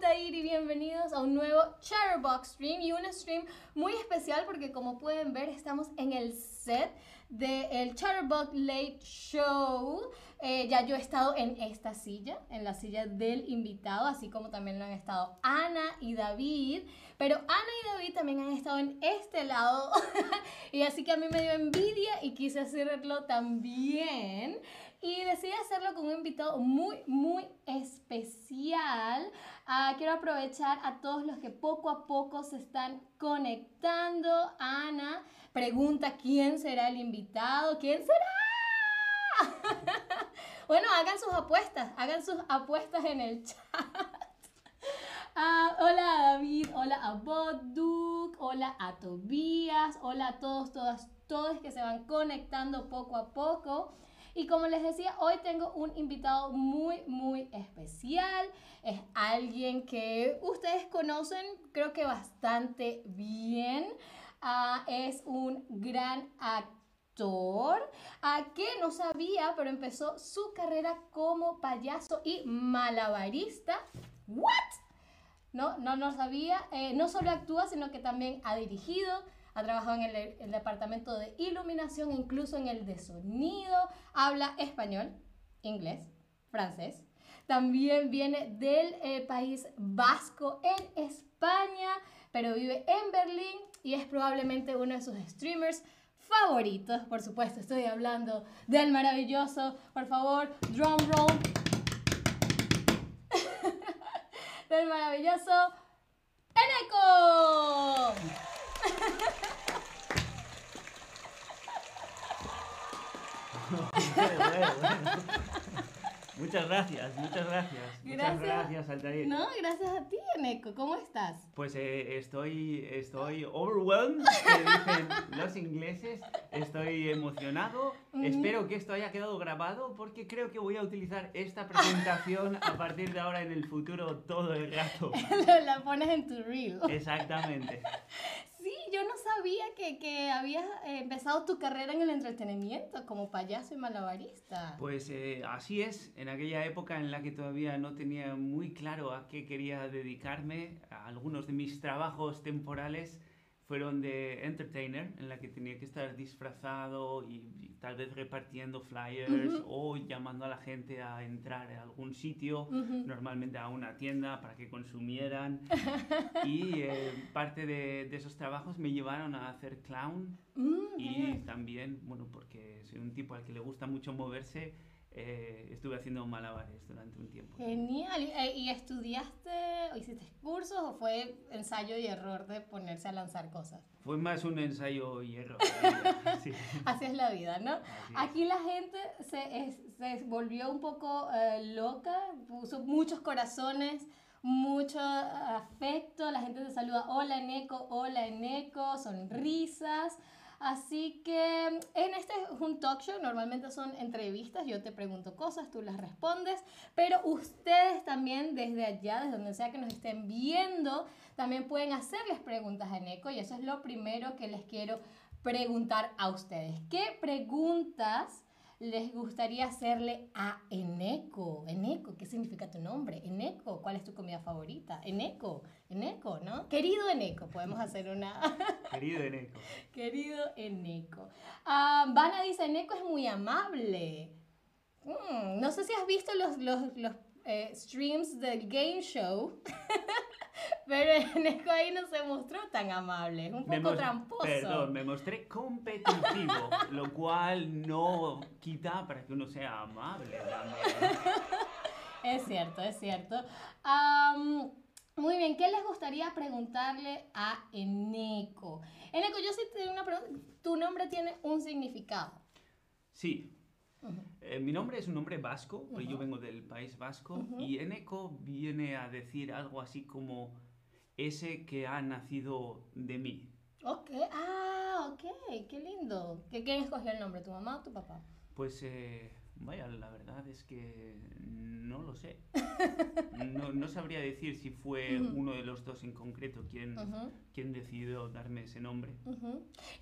Altair y bienvenidos a un nuevo Chatterbox stream y un stream muy especial porque como pueden ver estamos en el set del Chatterbox Late Show. Eh, ya yo he estado en esta silla, en la silla del invitado, así como también lo han estado Ana y David. Pero Ana y David también han estado en este lado. y así que a mí me dio envidia y quise hacerlo también. Y decidí hacerlo con un invitado muy, muy especial. Ah, quiero aprovechar a todos los que poco a poco se están conectando. Ana pregunta quién será el invitado. ¿Quién será? bueno, hagan sus apuestas. Hagan sus apuestas en el chat. Ah, hola David, hola a Boduk, hola a Tobías, hola a todos, todas, todos que se van conectando poco a poco. Y como les decía, hoy tengo un invitado muy, muy especial. Es alguien que ustedes conocen, creo que bastante bien. Ah, es un gran actor a que no sabía, pero empezó su carrera como payaso y malabarista. ¿What? No, no, no sabía. Eh, no solo actúa, sino que también ha dirigido, ha trabajado en el, departamento de iluminación, incluso en el de sonido. Habla español, inglés, francés. También viene del eh, país vasco en España, pero vive en Berlín y es probablemente uno de sus streamers favoritos. Por supuesto, estoy hablando del maravilloso, por favor, drum roll del maravilloso Eneco. Muchas gracias, muchas gracias. Muchas gracias, Altair. No, gracias a ti, Eneco. ¿Cómo estás? Pues eh, estoy, estoy overwhelmed, que dicen los ingleses. Estoy emocionado. Espero que esto haya quedado grabado porque creo que voy a utilizar esta presentación a partir de ahora en el futuro todo el rato. La pones en tu reel. Exactamente yo no sabía que, que habías eh, empezado tu carrera en el entretenimiento como payaso y malabarista. Pues eh, así es, en aquella época en la que todavía no tenía muy claro a qué quería dedicarme, a algunos de mis trabajos temporales fueron de entertainer, en la que tenía que estar disfrazado y, tal vez repartiendo flyers o llamando a la gente a entrar a algún sitio, normalmente a una tienda para que consumieran. y eh, parte de, de, esos trabajos me llevaron a hacer clown mm, y también, bueno, porque soy un tipo al que le gusta mucho moverse, eh, estuve haciendo malabares durante un tiempo. Genial. ¿Y, eh, estudiaste o hiciste cursos o fue ensayo y error de ponerse a lanzar cosas? Fue más un ensayo y error. Así es la vida, ¿no? Aquí la gente se, se volvió un poco eh, loca, puso muchos corazones mucho afecto, la gente te saluda, hola Eneco, hola Eneco, sonrisas. Así que en este es un talk show, normalmente son entrevistas, yo te pregunto cosas, tú las respondes, pero ustedes también desde allá, desde donde sea que nos estén viendo, también pueden hacerles preguntas a Eneco y eso es lo primero que les quiero preguntar a ustedes. ¿Qué preguntas les gustaría hacerle a Eneco? Eneco, ¿qué significa tu nombre? Eneco, ¿cuál es tu comida favorita? Eneco, Eneco, ¿no? Querido Eneco, podemos hacer una... Querido Eneco. Querido Eneco. Vana dice, Eneco es muy amable. Mm, no sé si has visto los, los, los eh, streams del game show. Pero Eneco ahí no se mostró tan amable, es un poco tramposo. Perdón, me mostré competitivo, lo cual no quita para que uno sea amable. es cierto, es cierto. muy bien, ¿qué les gustaría preguntarle a Eneco? Eneco, yo sí tengo una pregunta. ¿Tu nombre tiene un significado? Sí. Eh, mi nombre es un nombre vasco, porque yo vengo del país vasco, y Eneco viene a decir algo así como ese que ha nacido de mí. Ok, ah, ok, qué lindo. ¿Quién escogió el nombre, tu mamá o tu papá? Pues, eh, vaya, la verdad es que no lo sé. No, no sabría decir si fue uno de los dos en concreto quien, quien decidió darme ese nombre.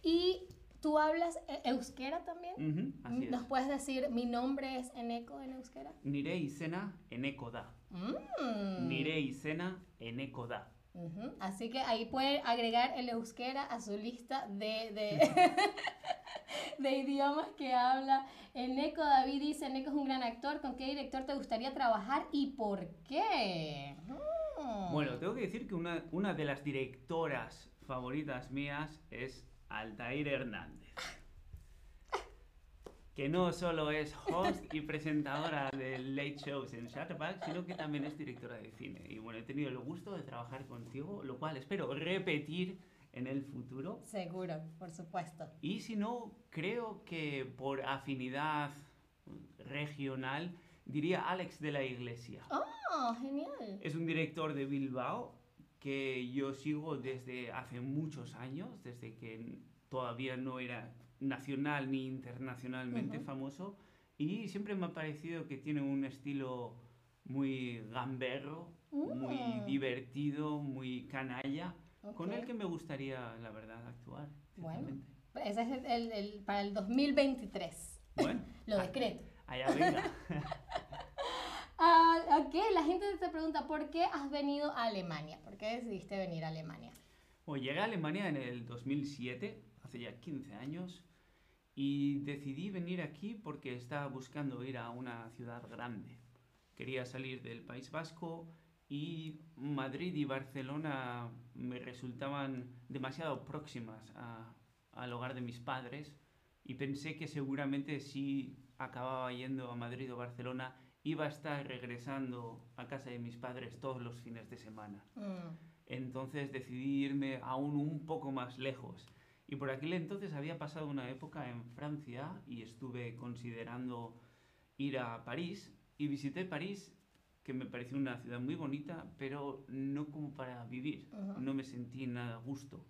¿Y tú hablas e, euskera también? así ¿Nos puedes decir, mi nombre es Eneco en euskera? Nire izena Eneko da. Mm. Nire izena eneko da. Así que ahí puede agregar el euskera a su lista de, de, de idiomas que habla. Eneco David dice, Eneco es un gran actor, ¿con qué director te gustaría trabajar y por qué? Mm. Bueno, tengo que decir que una, una de las directoras favoritas mías es Altair Hernández. Que no solo es host y presentadora de Late Shows en Shutterback, sino que también es directora de cine. Y bueno, he tenido el gusto de trabajar contigo, lo cual espero repetir en el futuro. Seguro, por supuesto. Y si no, creo que por afinidad regional, diría Alex de la Iglesia. Oh, genial. Es un director de Bilbao que yo sigo desde hace muchos años, desde que todavía no era nacional ni internacionalmente Ujú. famoso, y siempre me ha parecido que tiene un estilo muy gamberro, muy Mm. divertido, muy canalla, con Ok. el que me gustaría, la verdad, actuar. Bueno. Ese es el, el- el- para el 2023. Bueno, Lo decreto. allá venga. Ah, ok, la gente te pregunta, ¿por qué has venido a Alemania? ¿Por qué decidiste venir a Alemania? Bueno, llegué a Alemania en el 2007, hace ya 15 años, y decidí venir aquí porque estaba buscando ir a una ciudad grande. Quería salir del País Vasco y Madrid y Barcelona me resultaban demasiado próximas a- al hogar de mis padres y pensé que seguramente si acababa yendo a Madrid o Barcelona iba a estar regresando a casa de mis padres todos los fines de semana. Mm, Entonces decidí irme aún un poco más lejos. Y por aquel entonces había pasado una época en Francia y estuve considerando ir a París. Y visité París, que me pareció una ciudad muy bonita, pero no como para vivir. No me sentí nada a gusto.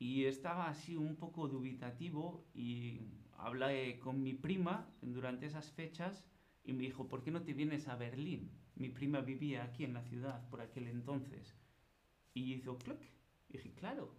Y estaba así un poco dubitativo y hablé con mi prima durante esas fechas y me dijo, ¿por qué no te vienes a Berlín? Mi prima vivía aquí en la ciudad por aquel entonces. Y hizo clic. Y dije, claro,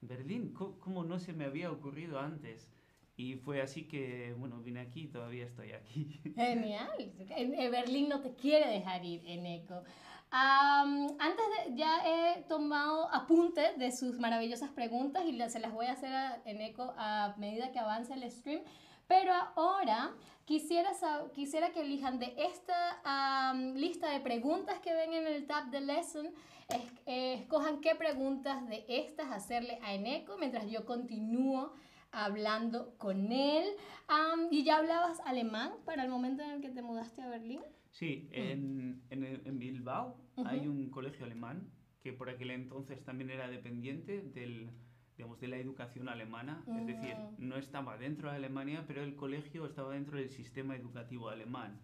Berlín, ¿cómo no se me había ocurrido antes? Y fue así que, bueno, vine aquí y todavía estoy aquí. Genial. En, en Berlín no te quiere dejar ir, Eneco. Am, antes de, ya he tomado apunte de sus maravillosas preguntas y se las voy a hacer a Eneco a medida que avance el stream. Pero ahora quisiera, quisiera que elijan de esta am, lista de preguntas que ven en el tab de lesson, es- eh, escojan qué preguntas de estas hacerle a Eneco mientras yo continúo hablando con él. Am, ¿Y ya hablabas alemán para el momento en el que te mudaste a Berlín? Sí, en, en, el- en Bilbao Ujú. hay un colegio alemán que por aquel entonces también era dependiente del, digamos, de la educación alemana. Es decir, Mm. no estaba dentro de Alemania, pero el colegio estaba dentro del sistema educativo alemán.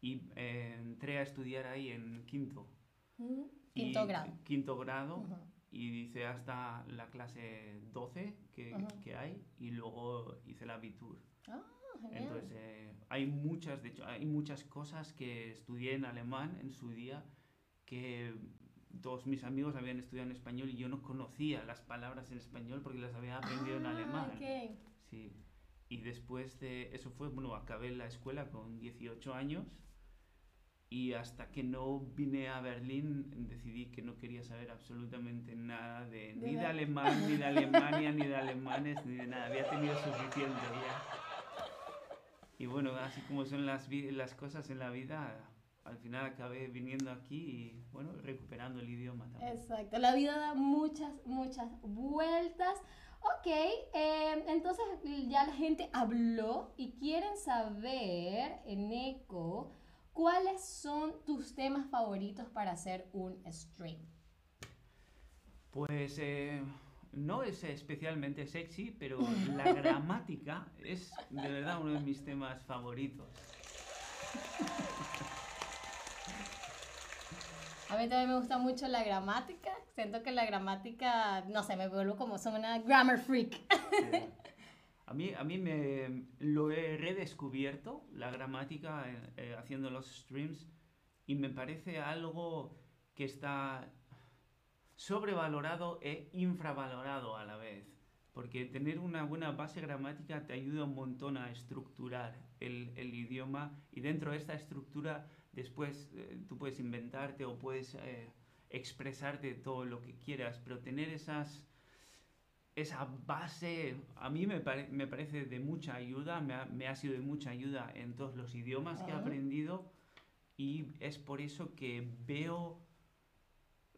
Y eh, entré a estudiar ahí en quinto. Mm, Y- Quinto grado. Quinto grado. Ujú. Y hice hasta la clase 12 que, Ujú. que hay y luego hice la Abitur. Ah. Entonces, eh, hay muchas, de hecho, hay muchas cosas que estudié en alemán en su día que todos mis amigos habían estudiado en español y yo no conocía las palabras en español porque las había aprendido en Ah, alemán. ok. Sí. Y después de eso fue, bueno, acabé la escuela con 18 años y hasta que no vine a Berlín decidí que no quería saber absolutamente nada de, ni de alemán, ni de Alemania, ni de alemanes, ni de nada. Había tenido suficiente ya. Y bueno, así como son las, las cosas en la vida, al final acabé viniendo aquí y bueno, recuperando el idioma también. Exacto, la vida da muchas, muchas vueltas. Ok, eh, entonces ya la gente habló y quieren saber, en eco, cuáles son tus temas favoritos para hacer un stream. Pues eh, no es especialmente sexy, pero la gramática es de verdad uno de mis temas favoritos. A mí también me gusta mucho la gramática. Siento que la gramática, no sé, me vuelvo como son una grammar freak. Eh, A mí, a mí me lo he redescubierto, la gramática, eh, eh, haciendo los streams, y me parece algo que está sobrevalorado e infravalorado a la vez. Porque tener una buena base gramática te ayuda un montón a estructurar el, el idioma y dentro de esta estructura después eh, tú puedes inventarte o puedes eh, expresarte todo lo que quieras, pero tener esas, esa base a mí me, me parece de mucha ayuda, me ha, me ha, sido de mucha ayuda en todos los idiomas que he aprendido y es por eso que veo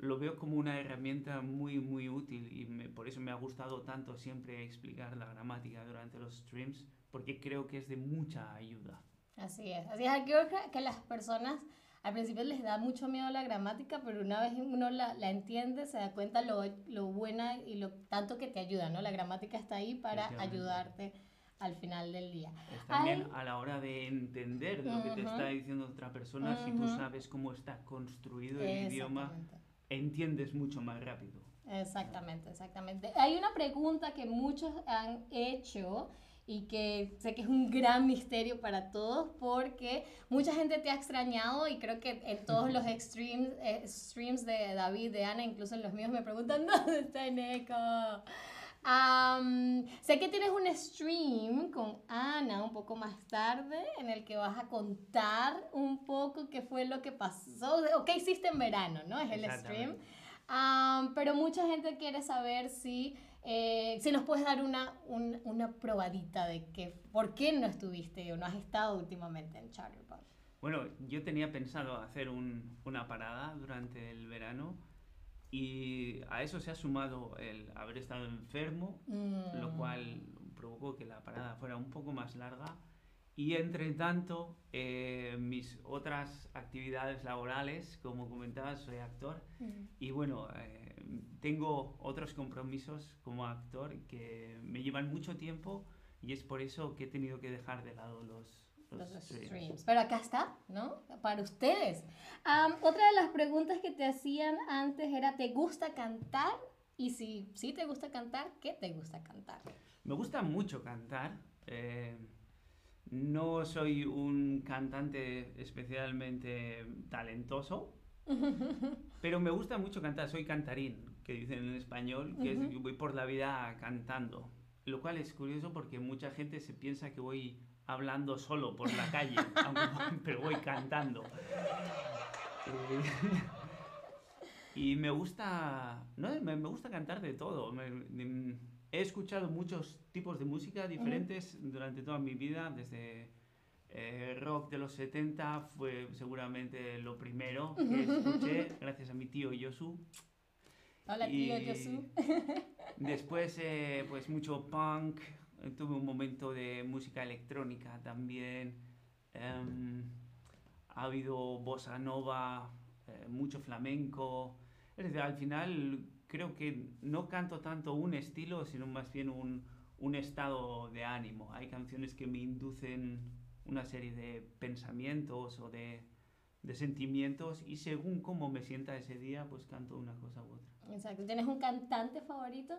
lo veo como una herramienta muy, muy útil y por eso me ha gustado tanto siempre explicar la gramática durante los streams, porque creo que es de mucha ayuda. Así es, así es. Creo que, las personas al principio les da mucho miedo la gramática, pero una vez uno la, la entiende, se da cuenta lo, lo, buena y lo tanto que te ayuda, ¿no? La gramática está ahí para ayudarte al final del día. Es también a la hora de entender lo que te está diciendo otra persona, si tú sabes cómo está construido el idioma entiendes mucho más rápido. Exactamente, exactamente. Hay una pregunta que muchos han hecho y que sé que es un gran misterio para todos porque mucha gente te ha extrañado y creo que en todos los streams, eh, streams de David, de Ana, incluso en los míos me preguntan ¿dónde está Eneco? sé que tienes un stream con Ana un poco más tarde en el que vas a contar un poco qué fue lo que pasó o qué hiciste en verano, ¿no? Es el stream. pero mucha gente quiere saber si, eh, si nos puedes dar una, una probadita de que, por qué no estuviste o no has estado últimamente en Charterpop. Bueno, yo tenía pensado hacer un, una parada durante el verano y a eso se ha sumado el haber estado enfermo, lo mm. cual provocó que la parada fuera un poco más larga. Y entre tanto, eh, mis otras actividades laborales, como comentabas, soy actor. Mm. Y bueno, eh, tengo otros compromisos como actor que me llevan mucho tiempo y es por eso que he tenido que dejar de lado los, los, streams. Pero acá está, ¿no? Para ustedes. otra de las preguntas que te hacían antes era, ¿te gusta cantar? Y si sí te gusta cantar, ¿qué te gusta cantar? Me gusta mucho cantar. Eh, no soy un cantante especialmente talentoso, pero me gusta mucho cantar. Soy cantarín, que dicen en español, que voy por la vida cantando. Lo cual es curioso porque mucha gente se piensa que voy hablando solo por la calle, pero voy cantando. y me gusta, no, me, gusta cantar de todo. he escuchado muchos tipos de música diferentes durante toda mi vida, desde eh, rock de los 70 fue seguramente lo primero que escuché, gracias a mi tío Yosu. Hola tío Yosu. después, eh, pues mucho punk, tuve un momento de música electrónica también. Em, ha habido bossa nova, eh, mucho flamenco. Es decir, al final creo que no canto tanto un estilo, sino más bien un, un estado de ánimo. Hay canciones que me inducen una serie de pensamientos o de, de sentimientos y según cómo me sienta ese día, pues canto una cosa u otra. Exacto. ¿Tienes un cantante favorito?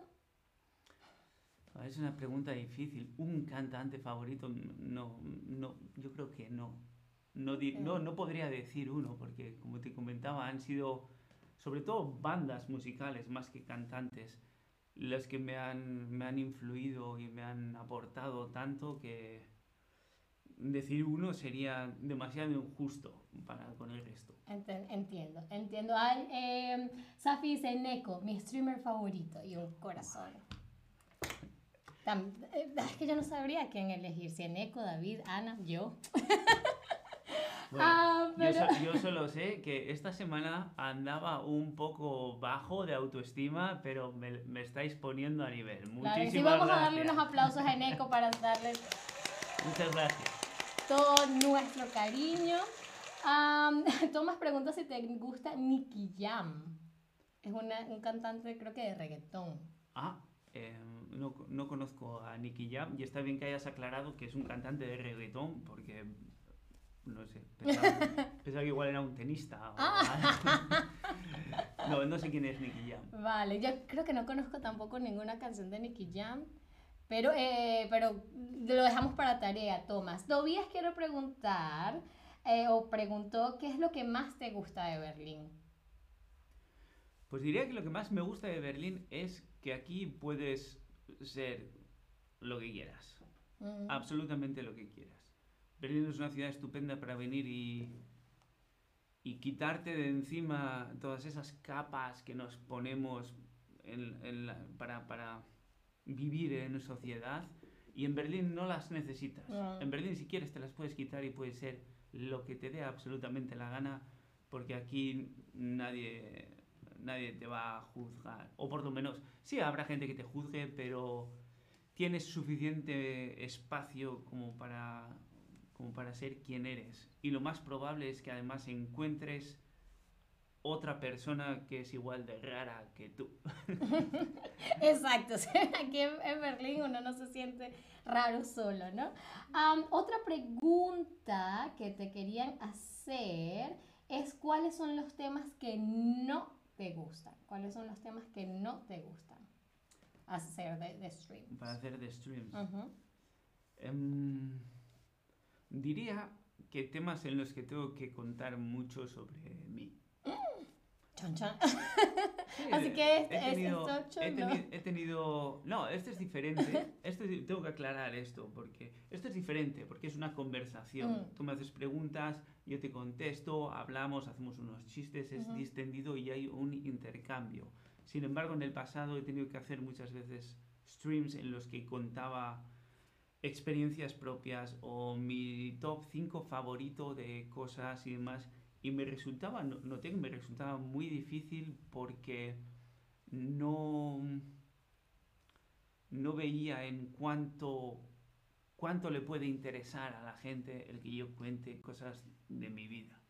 Es una pregunta difícil. ¿Un cantante favorito? No, no, yo creo que no. No, no, no podría decir uno, porque como te comentaba, han sido sobre todo bandas musicales más que cantantes las que me han, me han influido y me han aportado tanto que decir uno sería demasiado injusto para con el resto. Entiendo, entiendo. eh, Safi dice Neko, mi streamer favorito y un corazón. Eh, es que yo no sabría quién elegir, si Eneco, David, Ana, yo. Ah, yo, solo sé que esta semana andaba un poco bajo de autoestima, pero me, estáis poniendo a nivel. Muchísimas sí, vamos a darle unos aplausos a Eneco para darle Muchas gracias. Todo nuestro cariño. Tomás pregunta si te gusta Nicky Jam. Es un cantante, creo que de reggaetón. Ah, eh, no, no, conozco a Nicky Jam y está bien que hayas aclarado que es un cantante de reggaetón porque, no sé, pensaba, que igual era un tenista. Ah. no, no sé quién es Nicky Jam. Vale, yo creo que no conozco tampoco ninguna canción de Nicky Jam. Pero, eh, pero lo dejamos para tarea, Tomás. Tobías quiero preguntar, eh, o preguntó, ¿qué es lo que más te gusta de Berlín? Pues diría que lo que más me gusta de Berlín es que aquí puedes ser lo que quieras. Absolutamente lo que quieras. Berlín es una ciudad estupenda para venir y, y quitarte de encima todas esas capas que nos ponemos en- en la- para, para vivir en sociedad. Y en Berlín no las necesitas. Ah. En Berlín si quieres te las puedes quitar y puede ser lo que te dé absolutamente la gana porque aquí nadie, nadie te va a juzgar. O por lo menos, sí, habrá gente que te juzgue, pero tienes suficiente espacio como para, como para ser quien eres. Y lo más probable es que además encuentres otra persona que es igual de rara que tú. Exacto, aquí en, en Berlín uno no se siente raro solo, ¿no? Am, otra pregunta que te querían hacer es cuáles son los temas que no te gustan, cuáles son los temas que no te gustan hacer de, de streams. Para hacer de streams. Ujú. Em, diría que temas en los que tengo que contar mucho sobre mí. Chon, chon. Sí, Así que este- he es- tenido, esto he, teni- he tenido... No, esto es diferente. Esto es- tengo que aclarar esto, porque esto es diferente, porque es una conversación. Mm. Tú me haces preguntas, yo te contesto, hablamos, hacemos unos chistes, es Ujú. distendido y hay un intercambio. Sin embargo, en el pasado he tenido que hacer muchas veces streams en los que contaba experiencias propias o mi top 5 favorito de cosas y demás. Y me resultaba, no- noté que me resultaba muy difícil porque no, no veía en cuánto, cuánto le puede interesar a la gente el que yo cuente cosas de mi vida.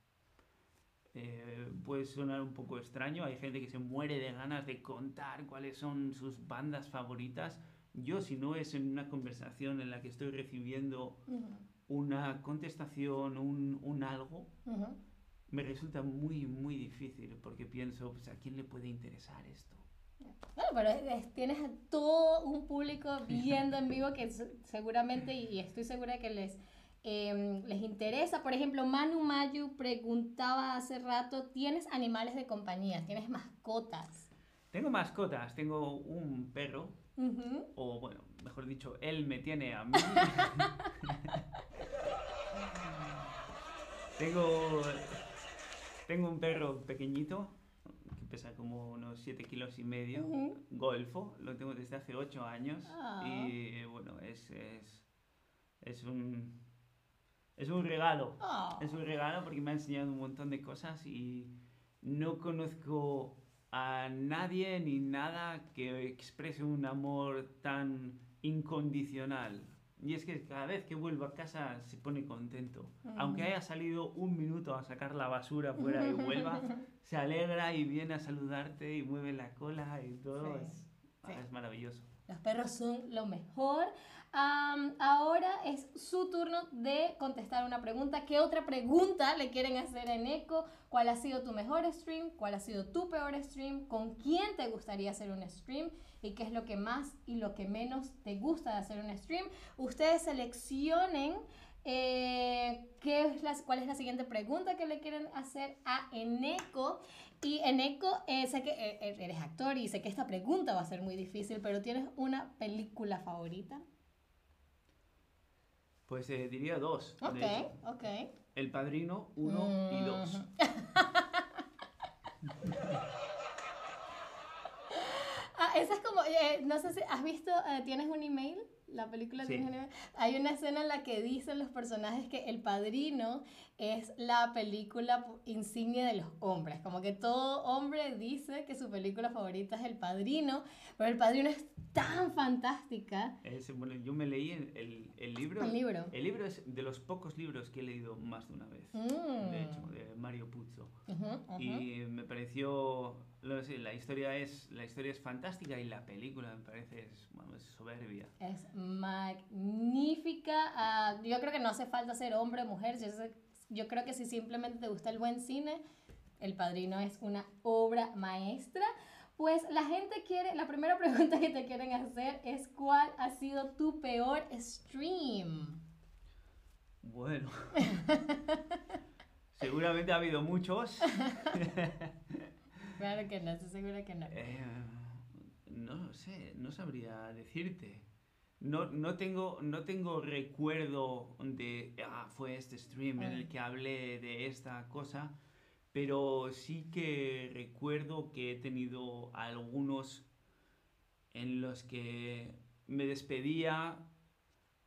Eh, puede sonar un poco extraño, hay gente que se muere de ganas de contar cuáles son sus bandas favoritas. Yo, si no es en una conversación en la que estoy recibiendo Ujú, una contestación, un, un algo, ujú. Me resulta muy, muy difícil porque pienso, pues, ¿a quién le puede interesar esto? Bueno, pero es- es- tienes a todo un público viendo en vivo que se- seguramente, y, estoy segura que les, em, les interesa. Por ejemplo, Manu Mayu preguntaba hace rato, ¿tienes animales de compañía? ¿Tienes mascotas? Tengo mascotas, tengo un perro, Ujú. o bueno, mejor dicho, él me tiene a mí. tengo, tengo un perro pequeñito que pesa como unos 7 kilos y medio, golfo, lo tengo desde hace 8 años Ah. y bueno, es, es, es un... Es un regalo, Oh. es un regalo porque me ha enseñado un montón de cosas y no conozco a nadie ni nada que exprese un amor tan incondicional. Y es que cada vez que vuelvo a casa se pone contento. Mm. Aunque haya salido un minuto a sacar la basura fuera y vuelva, se alegra y viene a saludarte y mueve la cola y todo. Sí, Es, sí. es maravilloso. Los perros son lo mejor. Am, ahora es su turno de contestar una pregunta. ¿Qué otra pregunta le quieren hacer en Eco? ¿Cuál ha sido tu mejor stream? ¿Cuál ha sido tu peor stream? ¿Con quién te gustaría hacer un stream? ¿Y qué es lo que más y lo que menos te gusta de hacer un stream? Ustedes seleccionen eh, qué es la- cuál es la siguiente pregunta que le quieren hacer a Eneco. Y Eneco, eh, sé que eh, eh, eres actor y sé que esta pregunta va a ser muy difícil, pero ¿tienes una película favorita? Pues eh, diría dos. Ok, ok. El Padrino 1 y 2. Ujú. Ah, esa es como, eh, no sé si has visto, eh, ¿tienes un email? La película Sí. ¿Tienes un email? Hay una escena en la que dicen los personajes que El Padrino es la película insignia de los hombres. Como que todo hombre dice que su película favorita es El Padrino, pero El Padrino es tan fantástica. Es- bueno, yo me leí el, el- libro. El libro. El libro es de los pocos libros que he leído más de una vez. Mm. De hecho, de Mario Puzo. Ujú, ujú. Y me pareció, no sé, la historia es, la historia es fantástica y la película me parece es, bueno, es soberbia. Es magnífica. Ah, yo creo que no hace falta ser hombre o mujer. Yo, sé- yo creo que si simplemente te gusta el buen cine, El Padrino es una obra maestra. Pues la gente quiere, la primera pregunta que te quieren hacer es ¿cuál ha sido tu peor stream? Bueno. Seguramente ha habido muchos. Claro que no, estoy segura que no. Eh, no sé, no sabría decirte. No, no, tengo, no tengo recuerdo de, ah, fue este stream en el que hablé de esta cosa, pero sí que recuerdo que he tenido algunos en los que me despedía,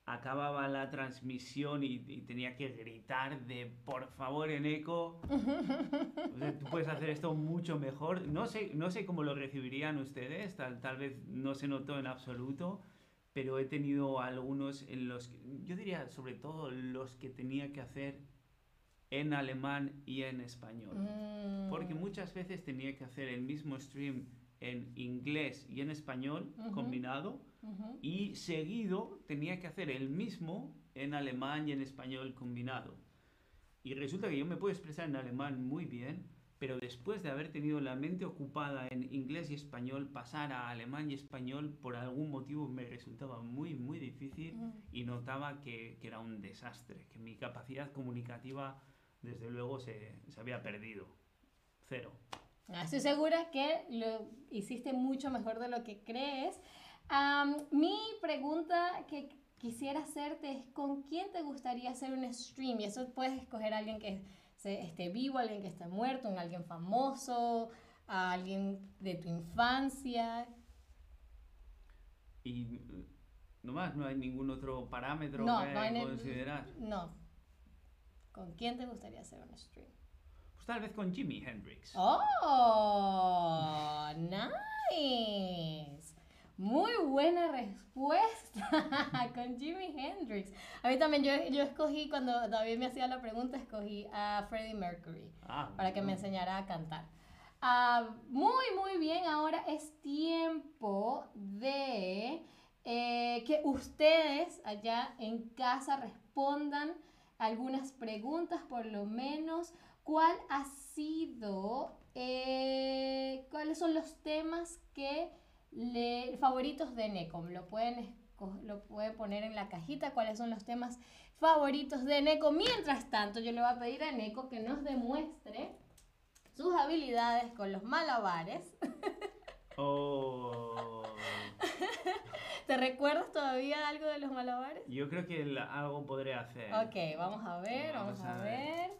acababa la transmisión y, tenía que gritar de por favor en eco. tú puedes hacer esto mucho mejor. No sé, no sé cómo lo recibirían ustedes, tal, tal vez no se notó en absoluto, pero he tenido algunos en los que, yo diría sobre todo los que tenía que hacer en alemán y en español. Mm. Porque muchas veces tenía que hacer el mismo stream en inglés y en español combinado y seguido tenía que hacer el mismo en alemán y en español combinado. Y resulta que yo me puedo expresar en alemán muy bien, pero después de haber tenido la mente ocupada en inglés y español, pasar a alemán y español por algún motivo me resultaba muy, muy difícil y notaba que, que, era un desastre, que mi capacidad comunicativa desde luego se, se había perdido. Cero. Estoy segura que lo hiciste mucho mejor de lo que crees. Mi pregunta que quisiera hacerte es ¿con quién te gustaría hacer un stream? Y eso puedes escoger a alguien que esté vivo, alguien que esté muerto, un alguien famoso, a alguien de tu infancia. Y nomás no hay ningún otro parámetro no, que no hay considerar. No. ¿Con quién te gustaría hacer un stream? tal vez con Jimi Hendrix. ¡Oh! ¡Nice! Muy buena respuesta con Jimi Hendrix. A mí también, yo, yo escogí, cuando David me hacía la pregunta, escogí a Freddie Mercury ah, para que me enseñara a cantar. Ah, muy, muy bien, ahora es tiempo de eh, que ustedes allá en casa respondan algunas preguntas, por lo menos ¿Cuál ha sido, eh, cuáles son los temas que le, favoritos de Neko? Lo pueden, lo pueden poner en la cajita, cuáles son los temas favoritos de Neko. Mientras tanto, yo le voy a pedir a Neko que nos demuestre sus habilidades con los malabares. Oh. ¿Te recuerdas todavía algo de los malabares? Yo creo que algo podré hacer. Ok, vamos a ver, vamos, a, ver.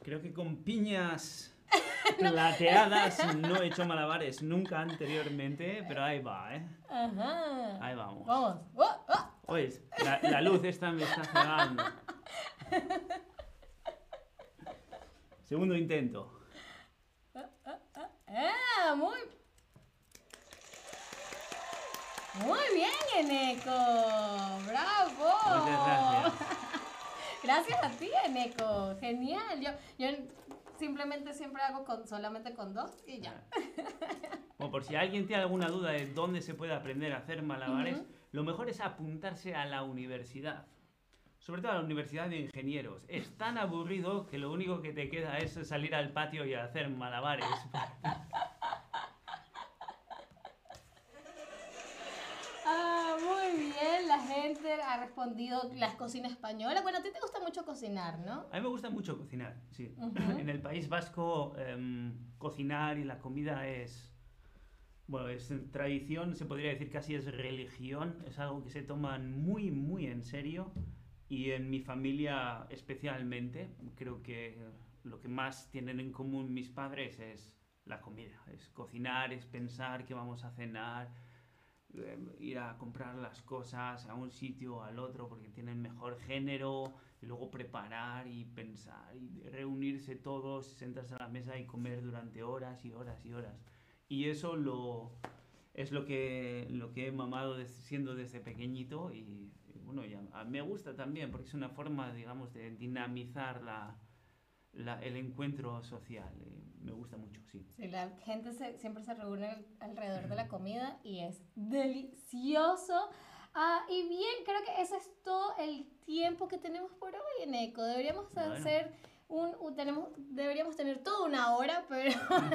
Creo que con piñas plateadas no he hecho malabares nunca anteriormente, pero ahí va, ¿eh? Ajá. Ahí vamos. Vamos. Oh, oh. Oye, la, luz esta me está cegando. Segundo intento. Ah, muy... Muy bien, Eneco. Bravo. Muchas gracias. Gracias a ti, Eneco. Genial. Yo, yo simplemente siempre hago con, solamente con dos y ya. O por si alguien tiene alguna duda de dónde se puede aprender a hacer malabares, lo mejor es apuntarse a la universidad. Sobre todo a la Universidad de Ingenieros. Es tan aburrido que lo único que te queda es salir al patio y hacer malabares. la gente ha respondido la cocina española. Bueno, a ti te gusta mucho cocinar, ¿no? A mí me gusta mucho cocinar, sí. En el País Vasco, em, cocinar y la comida es. Bueno, es tradición, se podría decir casi es religión, es algo que se toman muy, muy en serio y en mi familia especialmente. Creo que lo que más tienen en común mis padres es la comida, es cocinar, es pensar qué vamos a cenar, eh, ir a comprar las cosas a un sitio al otro porque tienen mejor género y luego preparar y pensar y reunirse todos, sentarse a la mesa y comer durante horas y horas y horas. Y eso lo, es lo que, lo que he mamado siendo desde pequeñito y, bueno, ya, me gusta también porque es una forma, digamos, de dinamizar la, el encuentro social. Me gusta mucho, sí. Sí, la gente siempre se reúne alrededor de la comida y es delicioso. Ah, y bien, creo que ese es todo el tiempo que tenemos por hoy en ECO. Deberíamos hacer un, tenemos, deberíamos tener toda una hora, pero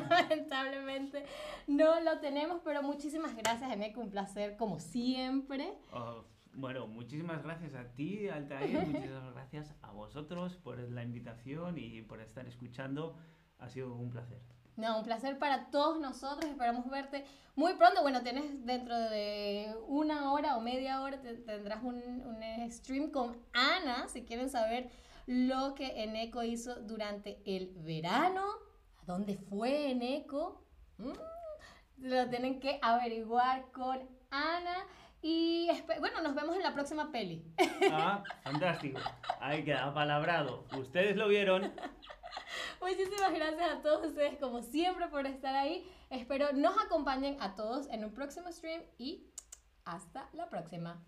lamentablemente no lo tenemos. Pero muchísimas gracias, Eneco, un placer como siempre. Oh, bueno, muchísimas gracias a ti, Altair, muchísimas gracias a vosotros por la invitación y por estar escuchando. Ha sido un placer. No, un placer para todos nosotros. Esperamos verte muy pronto. Bueno, tienes dentro de una hora o media hora tendrás un, un, stream con Ana, si quieren saber lo que Eneco hizo durante el verano. dónde fue Neko? Mm, lo tienen que averiguar con Ana. Y bueno, nos vemos en la próxima peli. Ah, fantástico. Ahí queda palabrado. Ustedes lo vieron. Muchísimas gracias a todos ustedes, como siempre, por estar ahí. Espero nos acompañen a todos en un próximo stream y hasta la próxima.